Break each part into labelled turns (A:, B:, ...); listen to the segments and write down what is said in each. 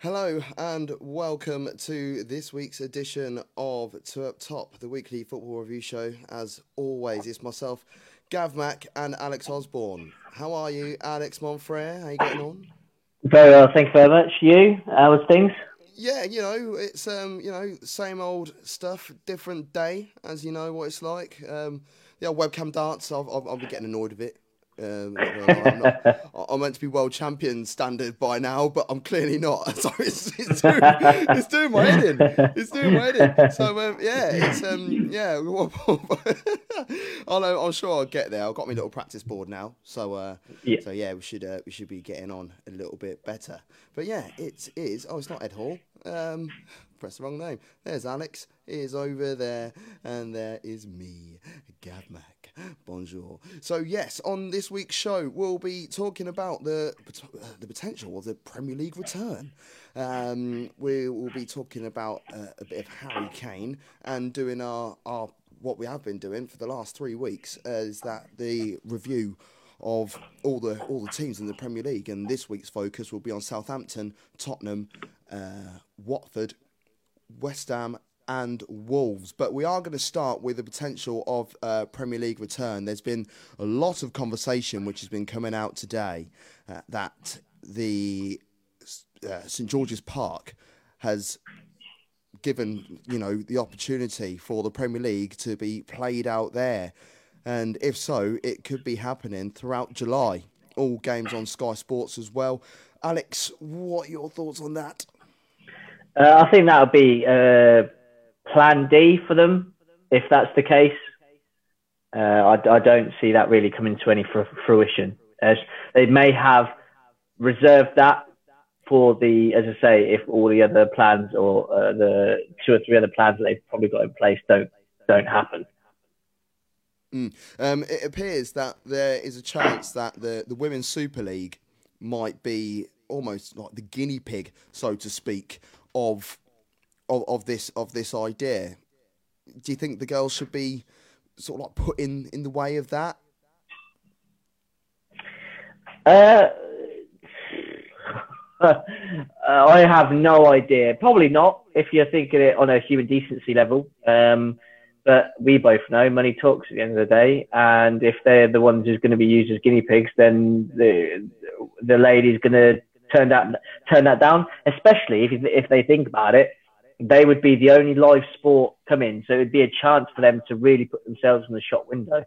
A: Hello and welcome to this week's edition of Two Up Top, the weekly football review show. As always, it's myself, Gav Mack, and Alex Osborne. How are you, Alex Monfrere? How you getting on?
B: Very well, thank you very much. You, how was things?
A: Yeah, you know, it's um, you know, same old stuff, different day, as you know what it's like. Um, the old webcam dance, I'll, I'll, I'll be getting annoyed with it. Um, I'm, not, I'm, meant to be world champion standard by now, but I'm clearly not. So it's, it's, doing, it's doing my head in. It's doing my head in. So um, yeah, it's um, yeah. I'll, I'm sure I'll get there. I've got my little practice board now, so uh, yeah. so yeah, we should uh, we should be getting on a little bit better. But yeah, it is. Oh, it's not Ed Hall. Um, press the wrong name. There's Alex. He is over there, and there is me, Gav Mack. Bonjour. So yes, on this week's show, we'll be talking about the the potential of the Premier League return. Um, we will be talking about uh, a bit of Harry Kane and doing our our what we have been doing for the last three weeks is that the review of all the all the teams in the Premier League. And this week's focus will be on Southampton, Tottenham, uh, Watford, West Ham, and Wolves. But we are going to start with the potential of uh, Premier League return. There's been a lot of conversation which has been coming out today uh, that the uh, St George's Park has given you know the opportunity for the Premier League to be played out there, and if so, it could be happening throughout July. All games on Sky Sports as well. Alex, what are your thoughts on that?
B: Uh, I think that would be uh, plan D for them if that's the case. Uh, I, I, don't see that really coming to any fr- fruition. As they may have reserved that for the, as I say, if all the other plans or uh, the two or three other plans that they've probably got in place don't don't happen.
A: Mm. Um, it appears that there is a chance that the, the Women's Super League might be almost like the guinea pig, so to speak, of of, of this of this idea. Do you think the girls should be sort of like put in in the way of that?
B: Uh, I have no idea. Probably not if you're thinking it on a human decency level. Um, but we both know money talks at the end of the day, and if they're the ones who's going to be used as guinea pigs, then the the lady's going to turn that turn that down. Especially if if they think about it, they would be the only live sport coming, so it would be a chance for them to really put themselves in the shop window.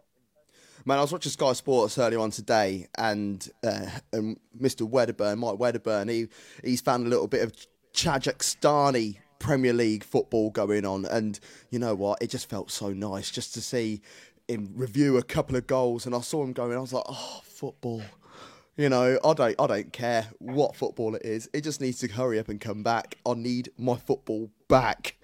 A: Man, I was watching Sky Sports earlier on today, and, uh, and Mr. Wedderburn, Mike Wedderburn, he he's found a little bit of Kazakhstani Premier League football going on, and you know what? It just felt so nice just to see him review a couple of goals, and I saw him going. I was like, oh, football. You know, I don't, I don't care what football it is. It just needs to hurry up and come back. I need my football back.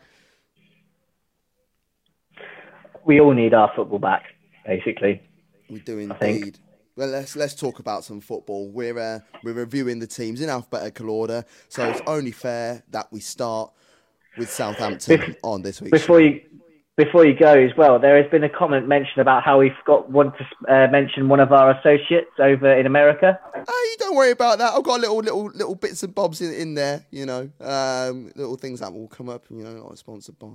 B: We all need our football back, basically.
A: We do indeed. Well, let's let's talk about some football. We're uh, we're reviewing the teams in alphabetical order, so it's only fair that we start with Southampton on this week.
B: Before you before you go as well, there has been a comment mentioned about how we've got one to uh, mention one of our associates over in America.
A: Hey, don't worry about that. I've got little little little bits and bobs in, in there, you know, um, little things that will come up, you know, not sponsored by,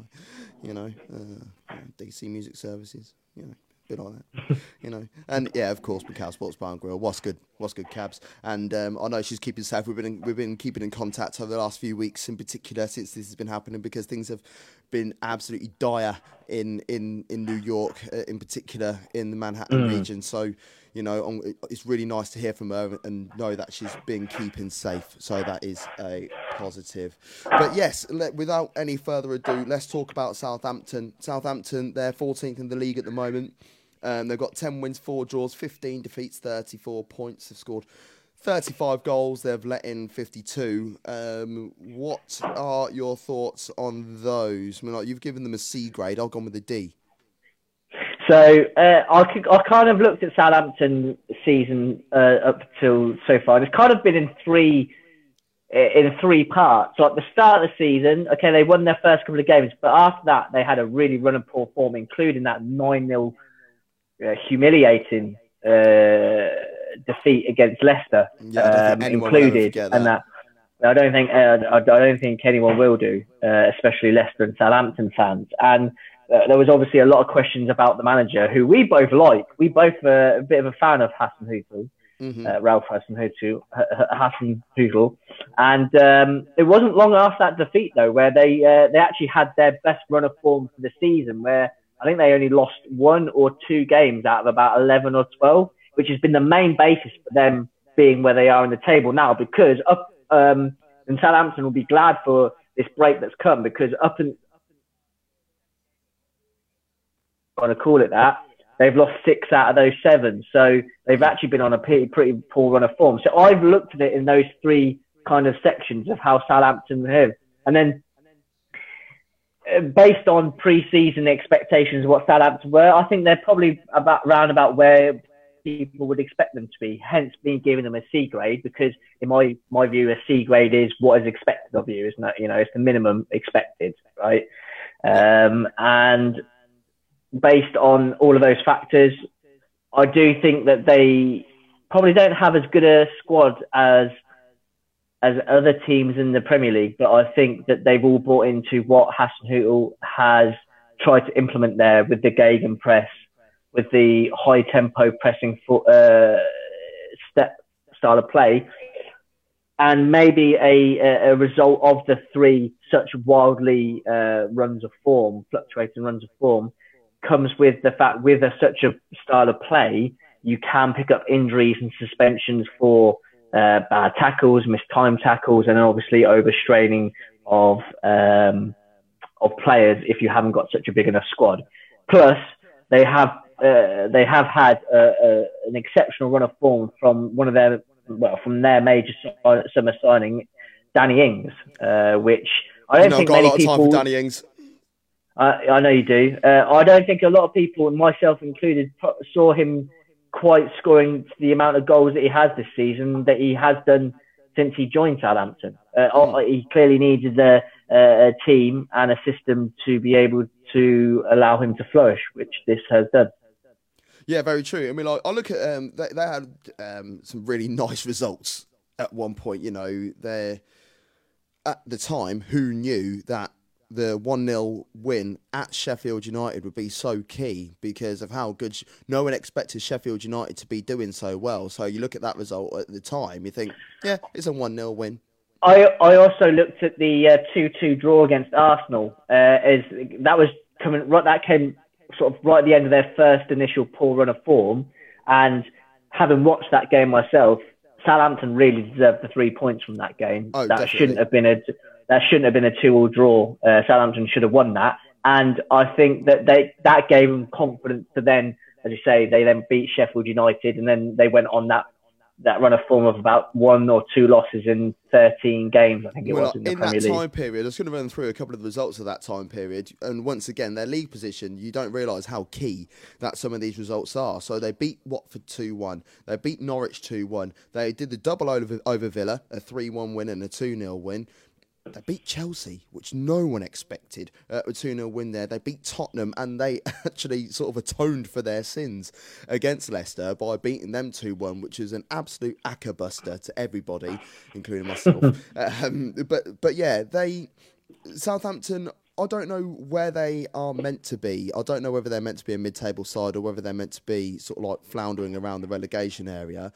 A: you know, uh, DC Music Services, you know on it, you know. And yeah, of course, Macau Sports Bar and Grill. What's good? What's good, cabs? And um, I know she's keeping safe. We've been in, we've been keeping in contact over the last few weeks, in particular, since this has been happening, because things have been absolutely dire in in in New York, uh, in particular in the Manhattan mm. region. So. You know, it's really nice to hear from her and know that she's been keeping safe. So that is a positive. But yes, let, without any further ado, let's talk about Southampton. Southampton, they're 14th in the league at the moment. Um, they've got 10 wins, 4 draws, 15 defeats, 34 points. They've scored 35 goals. They've let in 52. Um, what are your thoughts on those? I mean, like, you've given them a C grade. I've gone with a D.
B: So uh, I, I kind of looked at Southampton season uh, up till so far. It's kind of been in three in three parts. At the start of the season, okay, they won their first couple of games, but after that, they had a really run of poor form, including that 9 0 uh, humiliating uh, defeat against Leicester, yeah, um, included, that. and that I don't think uh, I don't think anyone will do, uh, especially Leicester and Southampton fans. And uh, there was obviously a lot of questions about the manager, who we both like. We both are a bit of a fan of Hasenhüttl, mm-hmm. uh, Ralph Hasenhüttl, Hassan Hootel. And um, it wasn't long after that defeat though, where they uh, they actually had their best run of form for the season, where I think they only lost one or two games out of about eleven or twelve, which has been the main basis for them being where they are in the table now. Because up um, and Southampton will be glad for this break that's come because up and want to call it that, they've lost six out of those seven. So they've actually been on a pretty, pretty poor run of form. So I've looked at it in those three kind of sections of how Southampton have. And then based on pre-season expectations what Southampton were, I think they're probably about round about where people would expect them to be. Hence, being given them a C grade because, in my my view, a C grade is what is expected of you, isn't it? You know, it's the minimum expected, right? Um, and based on all of those factors, I do think that they probably don't have as good a squad as as other teams in the Premier League, but I think that they've all bought into what Hasenhüttl has tried to implement there with the Gegen press, with the high tempo pressing for, uh, step style of play, and maybe a, a, result of the three such wildly uh, runs of form, fluctuating runs of form, comes with the fact with a, such a style of play, you can pick up injuries and suspensions for uh, bad tackles, missed time tackles, and then obviously overstraining of um, of players if you haven't got such a big enough squad. Plus, they have uh, they have had an exceptional run of form from one of their well from their major summer signing, Danny Ings, uh, which I don't think many people.
A: Danny Ings.
B: I, I know you do. Uh, I don't think a lot of people, myself included, saw him quite scoring the amount of goals that he has this season that he has done since he joined Southampton. Uh, mm. He clearly needed a, a, team and a system to be able to allow him to flourish, which this has done.
A: Yeah, very true. I mean, like, I look at um, they, they had um, some really nice results at one point. You know, they at the time who knew that the 1 0 win at Sheffield United would be so key because of how good. No one expected Sheffield United to be doing so well. So you look at that result at the time, you think, yeah, it's a 1 0 win.
B: I, I also looked at the 2 uh, 2 draw against Arsenal. Uh, as that was coming right, that came sort of right at the end of their first initial poor run of form. And having watched that game myself, Southampton really deserved the three points from that game.
A: Oh,
B: that
A: definitely.
B: shouldn't have been a that shouldn't have been a two-all draw. Uh, Southampton should have won that, and I think that they that gave them confidence to then, as you say, they then beat Sheffield United, and then they went on that that run of form of about one or two losses in 13 games, I think it well, was in the
A: in that
B: League.
A: time period, I was going to run through a couple of the results of that time period, and once again, their league position, you don't realise how key that some of these results are. So they beat Watford 2-1, they beat Norwich 2-1, they did the double over, over Villa, a 3-1 win and a 2-0 win. They beat Chelsea, which no one expected. Uh, a 2 0 win there. They beat Tottenham and they actually sort of atoned for their sins against Leicester by beating them 2 1, which is an absolute ackerbuster to everybody, including myself. um, but, but yeah, they. Southampton, I don't know where they are meant to be. I don't know whether they're meant to be a mid table side or whether they're meant to be sort of like floundering around the relegation area.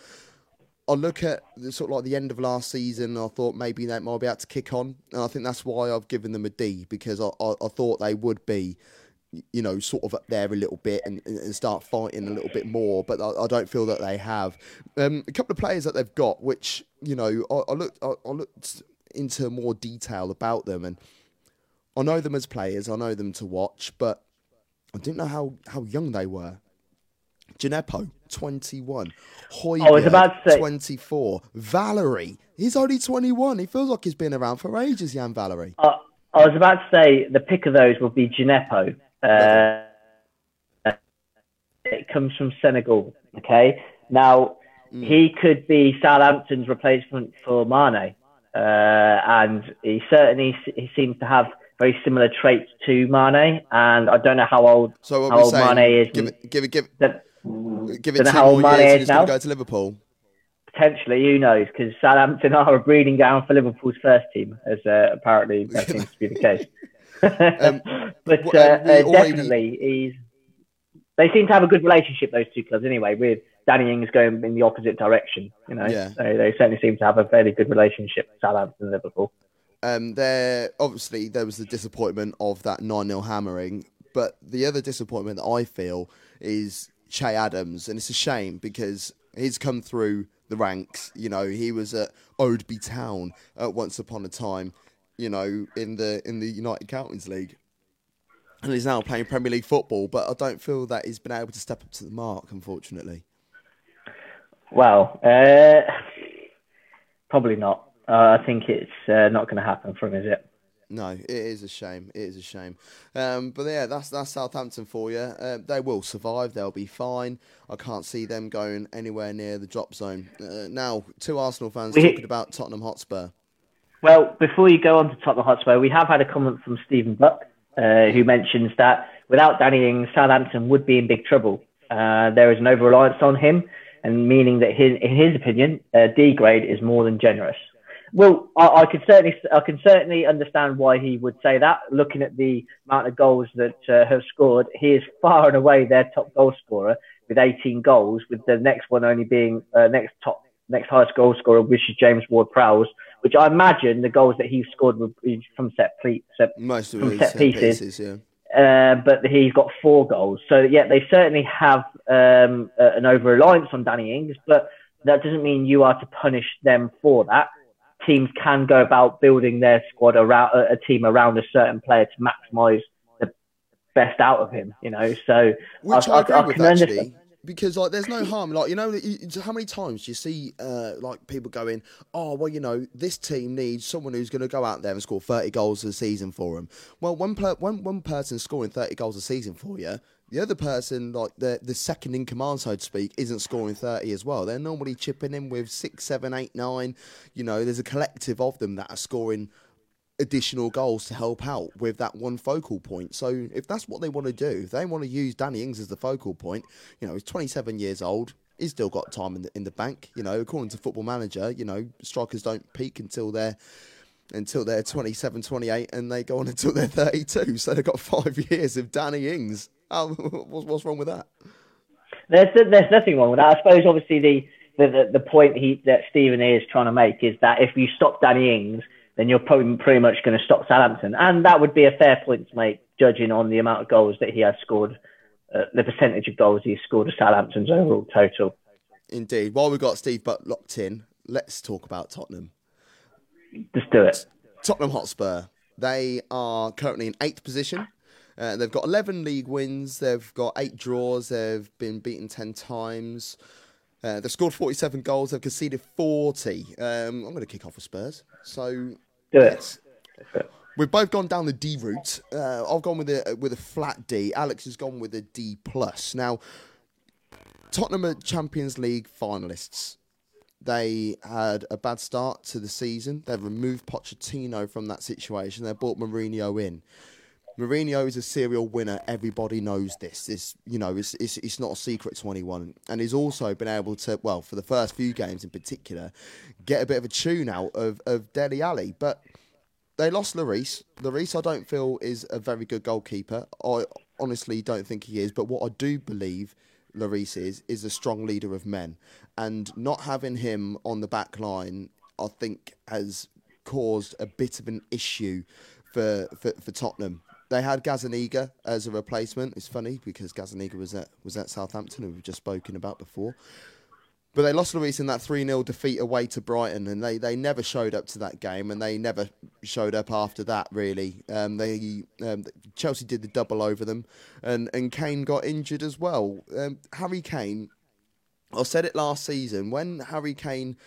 A: I look at the, sort of like the end of last season. I thought maybe they might be able to kick on, and I think that's why I've given them a D because I, I, I thought they would be, you know, sort of up there a little bit and, and start fighting a little bit more. But I, I don't feel that they have. Um, a couple of players that they've got, which you know, I, I looked I, I looked into more detail about them, and I know them as players. I know them to watch, but I didn't know how how young they were. Djenepo, 21. Højbjerg, I was about to say 24. Valery, he's only 21. He feels like he's been around for ages, Yan Valery.
B: Uh, I was about to say the pick of those would be Djenepo. Uh, it comes from Senegal. Okay, now mm. he could be Southampton's replacement for Mane, uh, and he certainly he seems to have very similar traits to Mane. And I don't know how old
A: so
B: how old Mane is.
A: Give it, give it, give
B: it.
A: Give it two more years and he's going to go to Liverpool.
B: potentially, who knows? Because Southampton are a breeding ground for Liverpool's first team, as uh, apparently that seems to be the case. um, but uh, uh, definitely, he's. They seem to have a good relationship, those two clubs, anyway. With Danny Ings going in the opposite direction, you know, yeah. so they certainly seem to have a fairly good relationship, Southampton and Liverpool.
A: Um, there obviously there was the disappointment of that nine 0 hammering, but the other disappointment that I feel is Che Adams, and it's a shame because he's come through the ranks. You know, he was at Oadby Town at once upon a time. You know, in the in the United Counties League, and he's now playing Premier League football. But I don't feel that he's been able to step up to the mark, unfortunately.
B: Well, uh, probably not. Uh, I think it's uh, not going to happen for him, is it?
A: No, it is a shame. It is a shame. Um, but yeah, that's that's Southampton for you. Uh, they will survive. They'll be fine. I can't see them going anywhere near the drop zone. Uh, now, two Arsenal fans we, talking about Tottenham Hotspur.
B: Well, before you go on to Tottenham Hotspur, we have had a comment from Stephen Buck, uh, who mentions that without Danny Ings, Southampton would be in big trouble. Uh, there is an over reliance on him, and meaning that his, in his opinion, uh, D grade is more than generous. Well, I, I could certainly I can certainly understand why he would say that. Looking at the amount of goals that uh, have scored, he is far and away their top goal scorer with 18 goals. With the next one only being uh, next top next highest goal scorer, which is James Ward-Prowse, which I imagine the goals that he scored were from set, ple- set
A: most of from set, set pieces. pieces yeah.
B: Uh, but he's got four goals. So yeah, they certainly have um, an over reliance on Danny Ings, but that doesn't mean you are to punish them for that teams can go about building their squad around a team around a certain player to maximise the best out of him. You know, so
A: which I, I agree I, I with actually. Because like, there's no harm. Like, you know, how many times do you see uh, like people going, "Oh, well, you know, this team needs someone who's going to go out there and score 30 goals a season for them." Well, one per- one one person scoring 30 goals a season for you, the other person, like the the second in command, so to speak, isn't scoring thirty as well. They're normally chipping in with six, seven, eight, nine. You know, there's a collective of them that are scoring additional goals to help out with that one focal point. So if that's what they want to do, if they want to use Danny Ings as the focal point, you know, he's 27 years old. He's still got time in the in the bank. You know, according to Football Manager, you know, strikers don't peak until they're until they're 27, 28, and they go on until they're 32. So they've got five years of Danny Ings Oh, what's wrong with that?
B: There's there's nothing wrong with that. I suppose obviously the the, the point he that Stephen is trying to make is that if you stop Danny Ings, then you're probably pretty much going to stop Southampton, and that would be a fair point to make, judging on the amount of goals that he has scored, uh, the percentage of goals he's scored of Southampton's overall total.
A: Indeed. While we've got Steve Buck locked in, let's talk about Tottenham.
B: Just do it.
A: Tottenham Hotspur. They are currently in eighth position uh, they've got 11 league wins. They've got eight draws. They've been beaten 10 times. Uh, they've scored 47 goals. They've conceded 40. Um, I'm going to kick off with Spurs. So, Do yes. We've both gone down the D route. Uh, I've gone with a with a flat D. Alex has gone with a D plus. Now, Tottenham are Champions League finalists. They had a bad start to the season. They've removed Pochettino from that situation. They brought Mourinho in. Mourinho is a serial winner. Everybody knows this. This, you know, it's, it's, it's not a secret to anyone. And he's also been able to, well, for the first few games in particular, get a bit of a tune out of, of Dele Alli. But they lost Lloris. Lloris, I don't feel, is a very good goalkeeper. I honestly don't think he is. But what I do believe Lloris is, is a strong leader of men. And not having him on the back line, I think, has caused a bit of an issue for, for, for Tottenham they had Gazaniga as a replacement. It's funny because Gazaniga was at was at Southampton, who we've just spoken about before. But they lost Lloris in that 3 0 defeat away to Brighton, and they, they never showed up to that game, and they never showed up after that, really. Um, they um, Chelsea did the double over them, and, and Kane got injured as well. Um, Harry Kane, I said it last season, when Harry Kane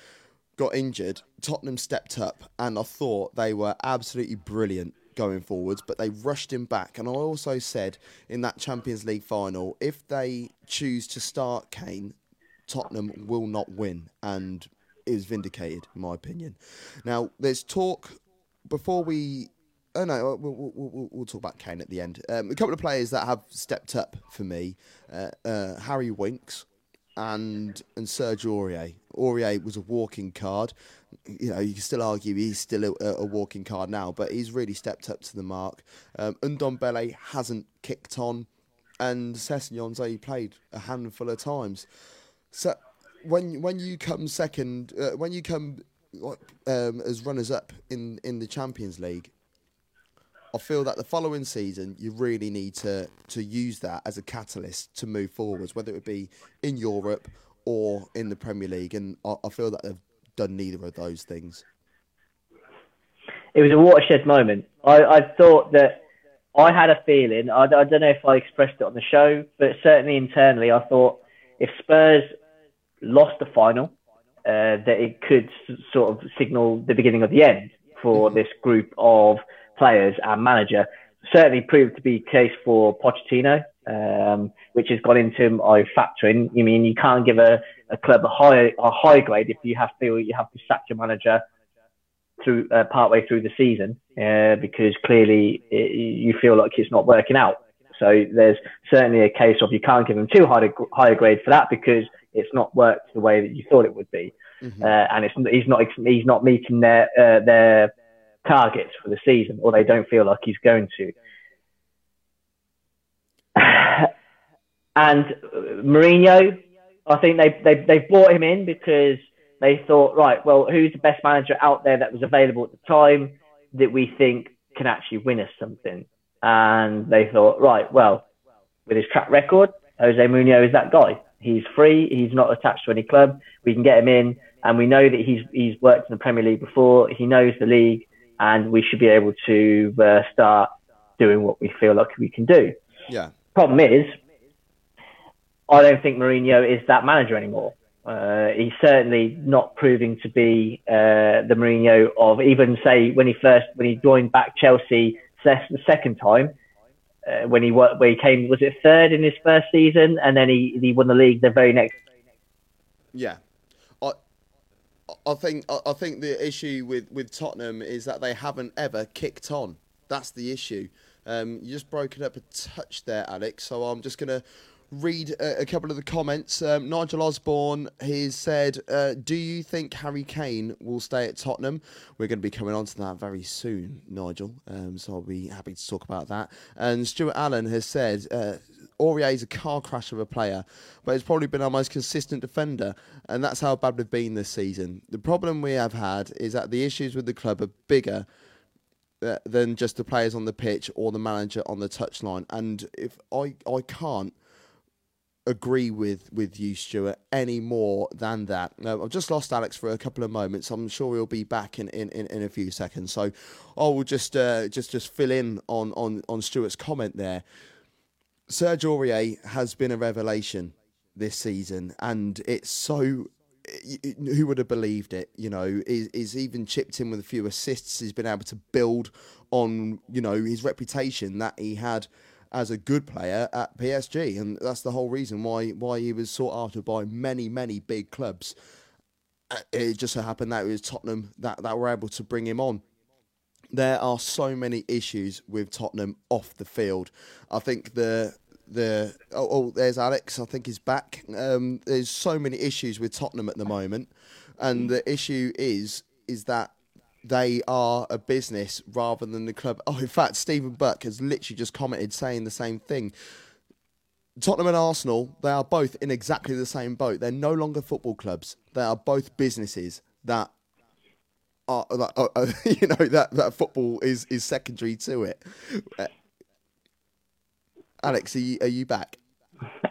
A: got injured, Tottenham stepped up, and I thought they were absolutely brilliant going forwards, but they rushed him back. And I also said in that Champions League final, if they choose to start Kane, Tottenham will not win, and is vindicated, in my opinion. Now, there's talk before we. Oh no, we'll, we'll, we'll talk about Kane at the end. Um, a couple of players that have stepped up for me: uh, uh, Harry Winks and and Serge Aurier. Aurier was a walking card. You know, you can still argue he's still a, a walking card now, but he's really stepped up to the mark. Um, Ndombele hasn't kicked on, and Sessegnon's only played a handful of times. So when when you come second, uh, when you come um, as runners up in in the Champions League, I feel that the following season you really need to to use that as a catalyst to move forwards, whether it be in Europe or in the Premier League. And I, I feel that they've done neither of those things.
B: It was a watershed moment. I, I thought that I had a feeling. I, I don't know if I expressed it on the show, but certainly internally, I thought if Spurs lost the final, uh, that it could sort of signal the beginning of the end for mm-hmm. this group of players and manager. Certainly proved to be the case for Pochettino, um, which has gone into my factoring. You mean you can't give a, a club a high a high grade if you have to you have to sack your manager through uh, partway through the season uh, because clearly it, you feel like it's not working out. So there's certainly a case of you can't give him too high a higher grade for that because it's not worked the way that you thought it would be, mm-hmm. uh, and it's he's not he's not meeting their uh, their targets for the season, or they don't feel like he's going to. and Mourinho, I think they they they brought him in because they thought, right, well, who's the best manager out there that was available at the time that we think can actually win us something? And they thought, right, well, with his track record, Jose Mourinho is that guy. He's free. He's not attached to any club. We can get him in, and we know that he's he's worked in the Premier League before. He knows the league and we should be able to uh, start doing what we feel like we can do.
A: Yeah.
B: Problem is, I don't think Mourinho is that manager anymore. Uh, he's certainly not proving to be uh, the Mourinho of even say when he first when he joined back Chelsea the second time uh, when he when he came was it third in his first season and then he he won the league the very next.
A: Yeah, I think I think the issue with, with Tottenham is that they haven't ever kicked on. That's the issue. Um, you just broken up a touch there, Alex. So I'm just gonna read a, a couple of the comments. Um, Nigel Osborne he said, uh, "Do you think Harry Kane will stay at Tottenham?" We're going to be coming on to that very soon, Nigel. Um, so I'll be happy to talk about that. And Stuart Allen has said. Uh, Aurier is a car crash of a player, but he's probably been our most consistent defender, and that's how bad we've been this season. The problem we have had is that the issues with the club are bigger uh, than just the players on the pitch or the manager on the touchline. And if I I can't agree with with you, Stuart, any more than that. I've just lost Alex for a couple of moments. I'm sure he'll be back in, in, in, in a few seconds. So I will just uh, just just fill in on, on, on Stuart's comment there. Serge Aurier has been a revelation this season, and it's so. Who would have believed it? You know, he's, even chipped in with a few assists. He's been able to build on, you know, his reputation that he had as a good player at PSG, and that's the whole reason why why he was sought after by many many big clubs. Uh, it just so happened that it was Tottenham that, that were able to bring him on there are so many issues with Tottenham off the field. I think the the oh, oh there's Alex. I think he's back. Um, there's so many issues with Tottenham at the moment, and the issue is is that they are a business rather than the club. Oh, in fact, Stephen Buck has literally just commented saying the same thing. Tottenham and Arsenal, they are both in exactly the same boat. They're no longer football clubs. They are both businesses that are, uh, uh, you know, that, that football is, is secondary to it. Alex, are you, are you back?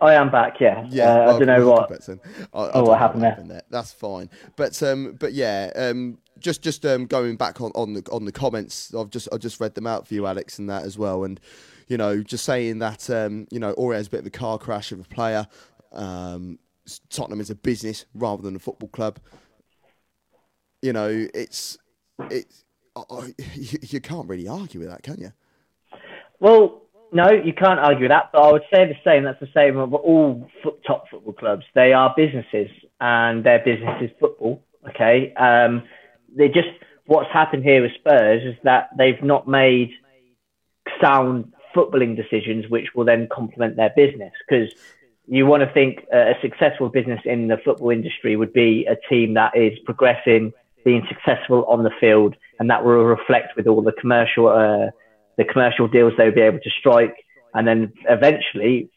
B: I am back. Yeah. Yeah. Uh, I don't know what. I, I oh, what happened, what happened there. there.
A: That's fine. But um, but yeah, um, just just um, going back on, on the on the comments, I've just I just read them out for you, Alex, and that as well, and you know, just saying that um, you know, Aurier's a bit of a car crash of a player. Um, Tottenham is a business rather than a football club. You know, it's it's you, you can't really argue with that, can you?
B: Well, no, you can't argue with that. But I would say the same. That's the same of all top football clubs. They are businesses, and their business is football. Okay. Um, they just what's happened here with Spurs is that they've not made sound footballing decisions, which will then complement their business. Because you want to think a successful business in the football industry would be a team that is progressing, being successful on the field, and that will reflect with all the commercial uh, the commercial deals they'll be able to strike, and then eventually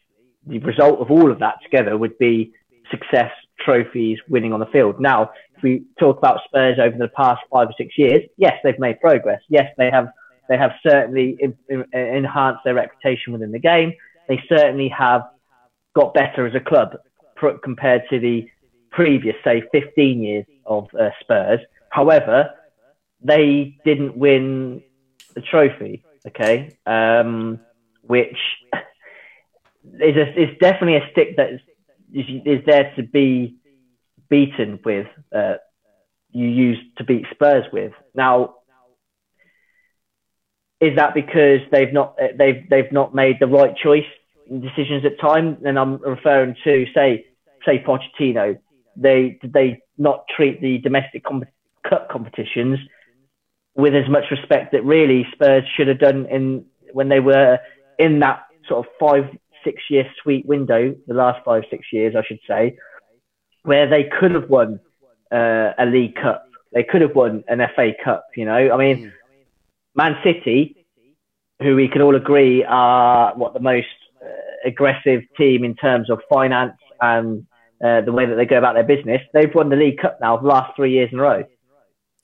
B: the result of all of that together would be success, trophies, winning on the field. Now, we talk about Spurs over the past five or six years, yes, they've made progress. Yes, they have they have certainly in, in, enhanced their reputation within the game. They certainly have got better as a club compared to the previous, say, 15 years of uh, Spurs. However, they didn't win the trophy, okay, um, which is, a, is definitely a stick that is, is there to be beaten with, uh, you used to beat Spurs with. Now, is that because they've not they've they've not made the right choice decisions at time? And I'm referring to say say Pochettino. They did they not treat the domestic comp- cup competitions with as much respect that really Spurs should have done in when they were in that sort of five six year sweet window, the last five six years I should say, where they could have won uh, a League Cup, they could have won an FA Cup. You know, I mean. Man City, who we can all agree are what the most uh, aggressive team in terms of finance and uh, the way that they go about their business, they've won the League Cup now the last three years in a row.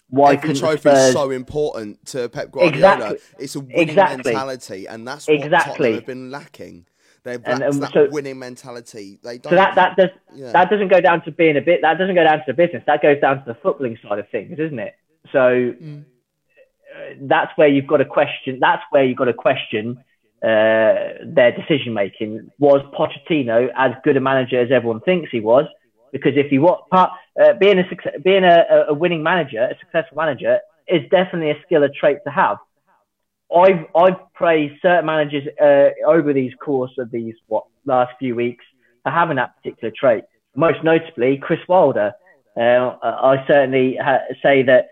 A: Why Every trophy Spurs... is so important to Pep Guardiola. Exactly. It's a winning exactly. mentality, and that's what exactly. Tottenham have been lacking. They've and, um, that so, winning mentality. They don't,
B: so that that does yeah. that doesn't go down to being a bit. That doesn't go down to the business. That goes down to the footballing side of things, isn't it? So mm that's where you've got to question. That's where you've got to question uh, their decision making. Was Pochettino as good a manager as everyone thinks he was? Because if you want part, uh, being a being a, a winning manager, a successful manager, is definitely a skill, a trait to have. I've I've praised certain managers uh, over these course of these what last few weeks for having that particular trait. Most notably, Chris Wilder. Uh, I certainly ha- say that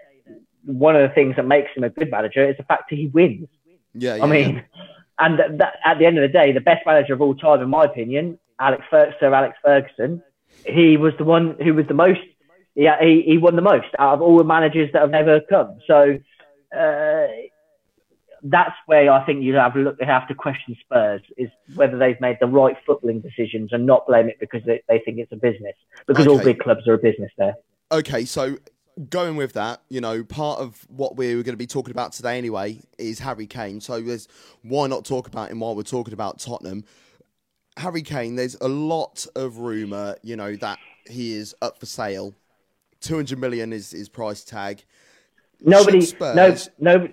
B: one of the things that makes him a good manager is the fact that he wins.
A: Yeah, yeah
B: I mean,
A: yeah.
B: and that, at the end of the day, the best manager of all time, in my opinion, Alex Sir Alex Ferguson, he was the one who was the most. Yeah, he, he won the most out of all the managers that have ever come. So uh, that's where I think you have look. They have to question Spurs is whether they've made the right footballing decisions and not blame it because they, they think it's a business. Because okay. all big clubs are a business there.
A: Okay, so going with that, you know, part of what we're going to be talking about today anyway is Harry Kane. So there's why not talk about him while we're talking about Tottenham. Harry Kane, there's a lot of rumour, you know, that he is up for sale. 200 million is his price tag.
B: Nobody, Spurs... no, no,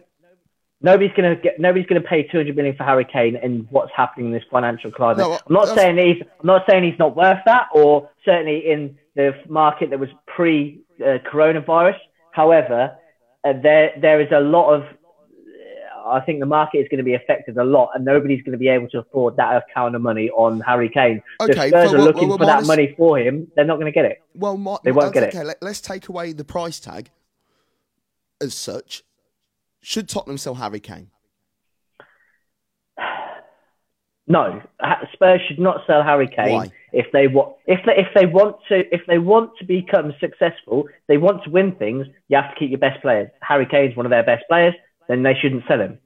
B: nobody's going to get, nobody's to pay 200 million for Harry Kane and what's happening in this financial climate. No, I'm not saying he's, I'm not saying he's not worth that, or certainly in the market that was pre uh, coronavirus. However, uh, there there is a lot of I think the market is going to be affected a lot, and nobody's going to be able to afford that kind of money on Harry Kane. Okay, the Spurs are looking well, well, for that money for him. They're not going to get it.
A: Well, my, they won't get okay. it. Let, us take away the price tag as such. Should Tottenham sell Harry Kane?
B: No, Spurs should not sell Harry Kane Why? if they want if they if they want to if they want to become successful, they want to win things. You have to keep your best players. Harry Kane's one of their best players. Then they shouldn't sell him.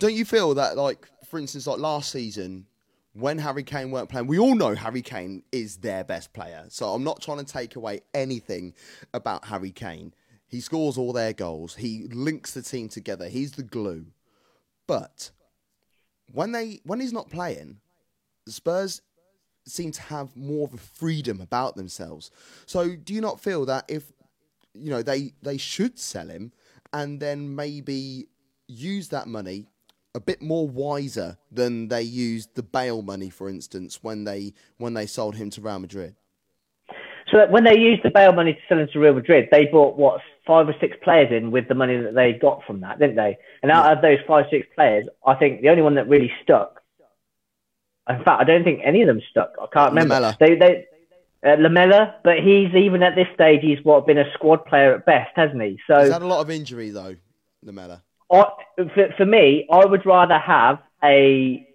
A: Don't you feel that, like for instance, like last season when Harry Kane weren't playing, we all know Harry Kane is their best player. So I'm not trying to take away anything about Harry Kane. He scores all their goals. He links the team together. He's the glue. But when they when he's not playing, Spurs seem to have more of a freedom about themselves. So do you not feel that if you know they they should sell him and then maybe use that money a bit more wiser than they used the Bale money, for instance, when they when they sold him to Real Madrid?
B: So when they used the Bale money to sell him to Real Madrid, they bought what five or six players in with the money that they got from that, didn't they? And out yeah. of those five six players, I think the only one that really stuck. In fact, I don't think any of them stuck. I can't remember. Lamela. They they uh, Lamela, but he's even at this stage, he's what been a squad player at best, hasn't he? So
A: he's had a lot of injury though, Lamela.
B: I, for, for me, I would rather have a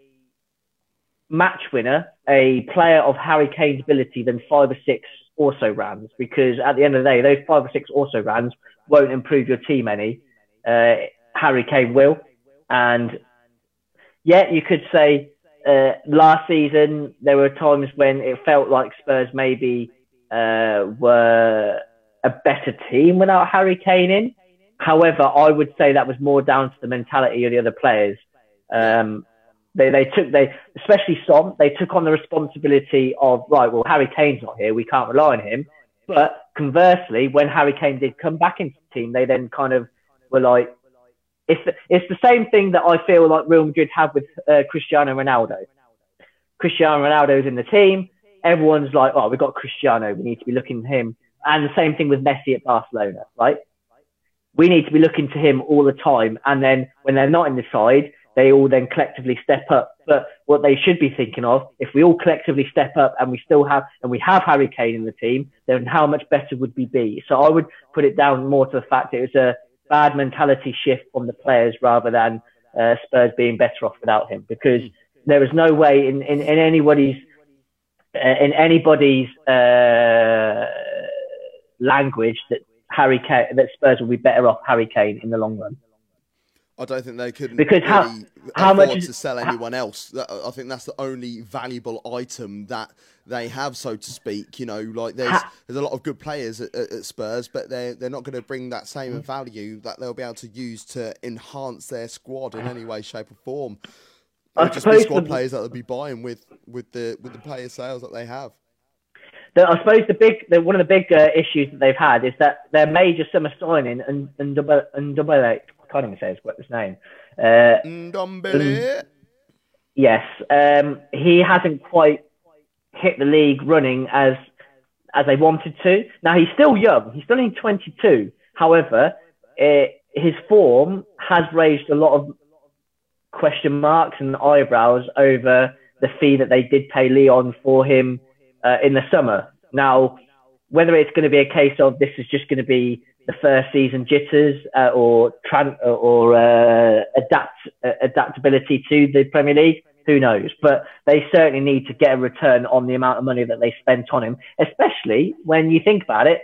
B: match winner a player of Harry Kane's ability than five or six also rans because at the end of the day, those five or six also rans won't improve your team any. Uh, Harry Kane will. And yeah, you could say uh, last season there were times when it felt like Spurs maybe uh, were a better team without Harry Kane in. However, I would say that was more down to the mentality of the other players. Um, they, they took they especially Son they took on the responsibility of right well Harry Kane's not here we can't rely on him. But conversely when Harry Kane did come back into the team they then kind of were like it's the, it's the same thing that I feel like Real Madrid have with uh, Cristiano Ronaldo. Cristiano Ronaldo's in the team. Everyone's like oh we've got Cristiano. We need to be looking at him. And the same thing with Messi at Barcelona right? We need to be looking to him all the time. And then when they're not in the side they all then collectively step up. But what they should be thinking of, if we all collectively step up and we still have, and we have Harry Kane in the team, then how much better would we be? So I would put it down more to the fact it was a bad mentality shift from the players rather than uh, Spurs being better off without him because there is no way in, in, in anybody's, uh, in anybody's, uh, language that Harry Kane, that Spurs will be better off Harry Kane in the long run.
A: I don't think they could
B: because
A: really
B: how how much
A: to sell anyone else. I think that's the only valuable item that they have, so to speak. You know, like there's how, there's a lot of good players at, at Spurs, but they're they're not going to bring that same mm. value that they'll be able to use to enhance their squad in any way, shape, or form. It'll just be squad the, players that they'll be buying with with the with the player sales that they have.
B: The, I suppose the big, the, one of the big uh, issues that they've had is that their major summer signing and and double and double can't even say his, his name. Uh,
A: Ndombele.
B: Yes, um, he hasn't quite hit the league running as as they wanted to. Now he's still young. He's still only 22. However, it, his form has raised a lot of question marks and eyebrows over the fee that they did pay Lyon for him uh, in the summer. Now, whether it's going to be a case of this is just going to be the first season jitters uh, or tran- or uh, adapt uh, adaptability to the Premier League. Who knows? But they certainly need to get a return on the amount of money that they spent on him, especially when you think about it.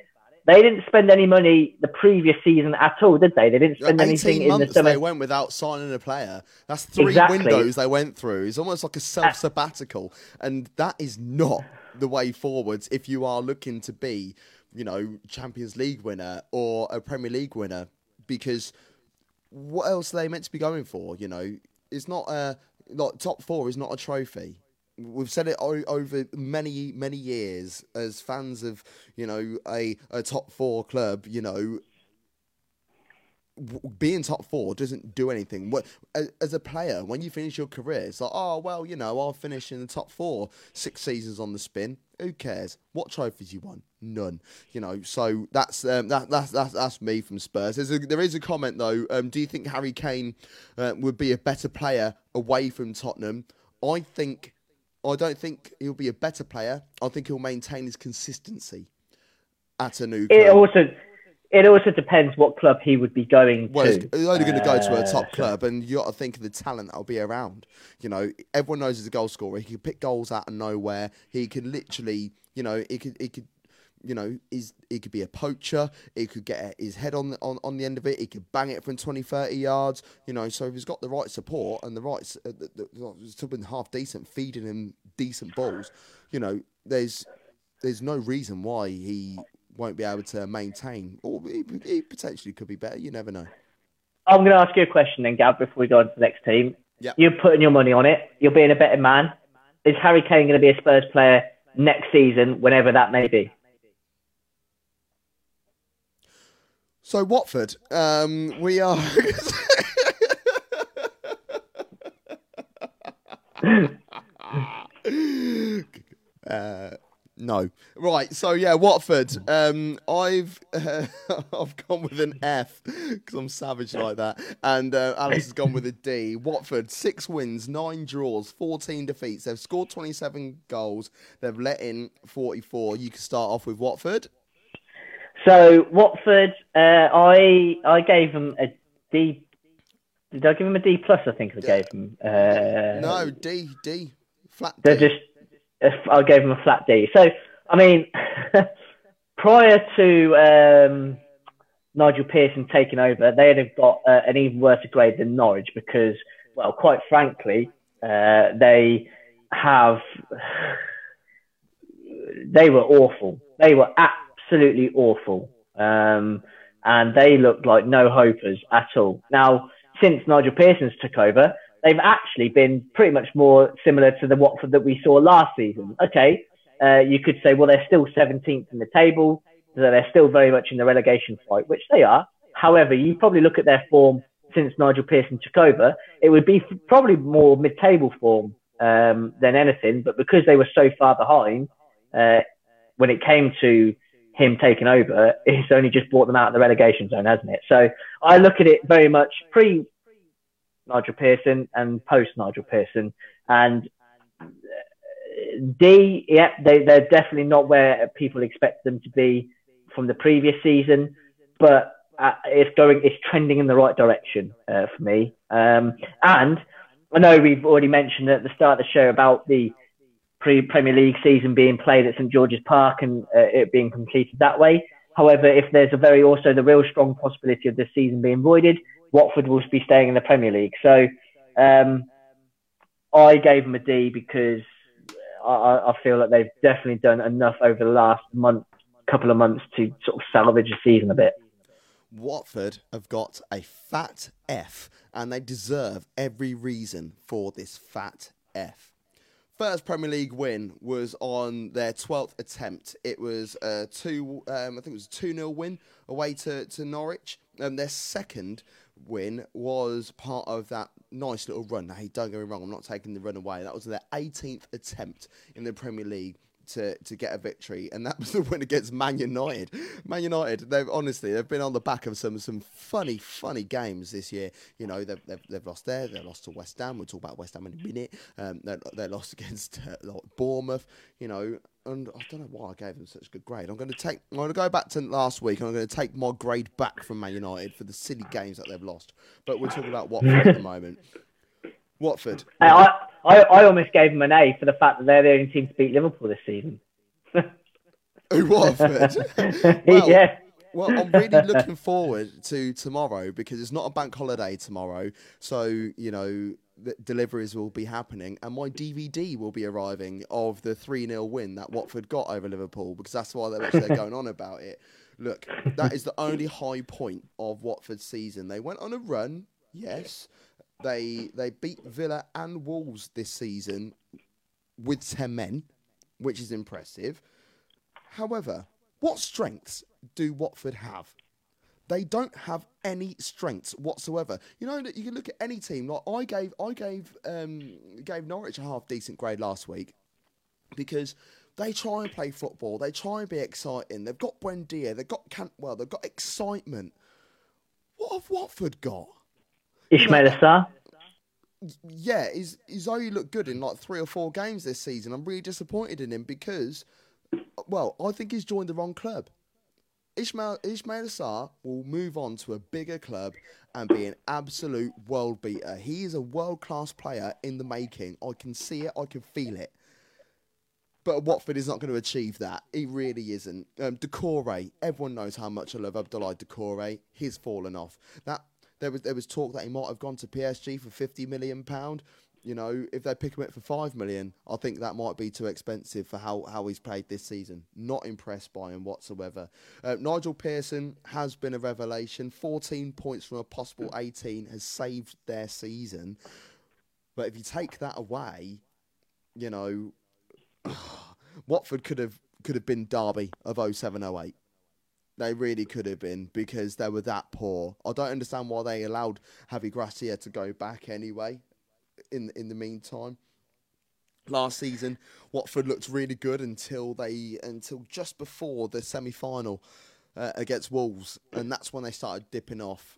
B: They didn't spend any money the previous season at all, did they? They didn't spend anything in the summer.
A: They went without signing a player. That's three exactly. windows they went through. It's almost like a self sabbatical, and that is not the way forwards if you are looking to be you know, Champions League winner or a Premier League winner because what else are they meant to be going for? You know, it's not a like top four is not a trophy. We've said it o- over many many years as fans of you know a a top four club. You know, being top four doesn't do anything. As a player, when you finish your career, it's like, oh well, you know, I'll finish in the top four, six seasons on the spin. Who cares? What trophies you won? None. You know, so that's um, that, that's that's that's me from Spurs. There's a, there is a comment though. Um, do you think Harry Kane uh, would be a better player away from Tottenham? I think I don't think he'll be a better player. I think he'll maintain his consistency at a new. Club.
B: It also it also depends what club he would be going
A: well,
B: to.
A: He's only going to go to a top uh, club, and you got to think of the talent that'll be around. You know, everyone knows he's a goal scorer. He can pick goals out of nowhere. He can literally, you know, he could, he could, you know, is he could be a poacher. He could get his head on the, on, on the end of it. He could bang it from 20, 30 yards. You know, so if he's got the right support and the right, uh, the, the, still half decent, feeding him decent balls. You know, there's there's no reason why he won't be able to maintain, or he, he potentially could be better. You never know.
B: I'm going to ask you a question then, Gav, before we go on to the next team.
A: Yep.
B: You're putting your money on it. You're being a better man. Is Harry Kane going to be a Spurs player next season, whenever that may be?
A: So Watford, um, we are. uh, no. Right. So yeah, Watford. Um, I've uh, I've gone with an F because I'm savage like that, and uh, Alex has gone with a D. Watford six wins, nine draws, fourteen defeats. They've scored 27 goals. They've let in 44. You can start off with Watford.
B: So Watford, uh, I I gave them a D. Did I give them a D plus? I think I gave them. Uh,
A: no, D D Flat.
B: They're
A: D.
B: just. I gave them a flat D. So I mean, prior to um, Nigel Pearson taking over, they'd have got uh, an even worse grade than Norwich because, well, quite frankly, uh, they have. They were awful. They were absolutely awful. Um, and they looked like no hopers at all. Now, since Nigel Pearson's took over, they've actually been pretty much more similar to the Watford that we saw last season. Okay, uh, you could say, well, they're still 17th in the table, so they're still very much in the relegation fight, which they are. However, you probably look at their form since Nigel Pearson took over, it would be probably more mid-table form um, than anything. But because they were so far behind, uh, when it came to him taking over, it's only just brought them out of the relegation zone, hasn't it? So I look at it very much pre Nigel Pearson and post Nigel Pearson. And uh, D, yeah, they, they're definitely not where people expect them to be from the previous season, but uh, it's going, it's trending in the right direction uh, for me. Um, and I know we've already mentioned at the start of the show about the pre Premier League season being played at St George's Park and uh, it being completed that way. However, if there's a very also the real strong possibility of this season being voided, Watford will be staying in the Premier League. So um, I gave them a D because I, I feel that they've definitely done enough over the last month, couple of months to sort of salvage the season a bit.
A: Watford have got a fat F, and they deserve every reason for this fat F. First Premier League win was on their 12th attempt. It was a two, um, I think it was a 2 0 win away to, to Norwich. Um, their second win was part of that nice little run. Now, don't get me wrong, I'm not taking the run away. That was their 18th attempt in the Premier League to, to get a victory, and that was the win against Man United. Man United, they've honestly they've been on the back of some some funny funny games this year. You know they've they've, they've lost there, they lost to West Ham. We'll talk about West Ham in a minute. Um, they they lost against uh, like Bournemouth. You know, and I don't know why I gave them such a good grade. I'm going to take, I'm going to go back to last week, and I'm going to take my grade back from Man United for the silly games that they've lost. But we're talking about Watford at the moment. Watford.
B: I, I, I almost gave them an A for the fact that they're the only team to beat Liverpool this season.
A: Who was? well, yeah. Well, I'm really looking forward to tomorrow because it's not a bank holiday tomorrow. So, you know, deliveries will be happening, and my DVD will be arriving of the 3 0 win that Watford got over Liverpool because that's why they're actually going on about it. Look, that is the only high point of Watford's season. They went on a run, yes. They they beat Villa and Wolves this season with 10 men, which is impressive. However, what strengths do Watford have? They don't have any strengths whatsoever. You know that you can look at any team. Like I gave, I gave, um, gave Norwich a half decent grade last week because they try and play football. They try and be exciting. They've got Buendia. They've got Cantwell. They've got excitement. What have Watford got?
B: Ismaila Sarr.
A: Yeah, he's he's only looked good in like three or four games this season. I'm really disappointed in him because, well, I think he's joined the wrong club. Ismail Ismaila Sarr will move on to a bigger club and be an absolute world beater. He is a world class player in the making. I can see it, I can feel it. But Watford is not going to achieve that. He really isn't. Um, Doucouré, everyone knows how much I love Abdoulaye Doucouré. He's fallen off. That there was there was talk that he might have gone to PSG for fifty million pound. You know, if they pick him up for five million, I think that might be too expensive for how, how he's played this season. Not impressed by him whatsoever. Uh, Nigel Pearson has been a revelation. 14 points from a possible 18 has saved their season. But if you take that away, you know, Watford could have could have been Derby of 0708. They really could have been because they were that poor. I don't understand why they allowed Javi Gracia to go back anyway in in the meantime. Last season, Watford looked really good until they until just before the semi final uh, against Wolves, and that's when they started dipping off,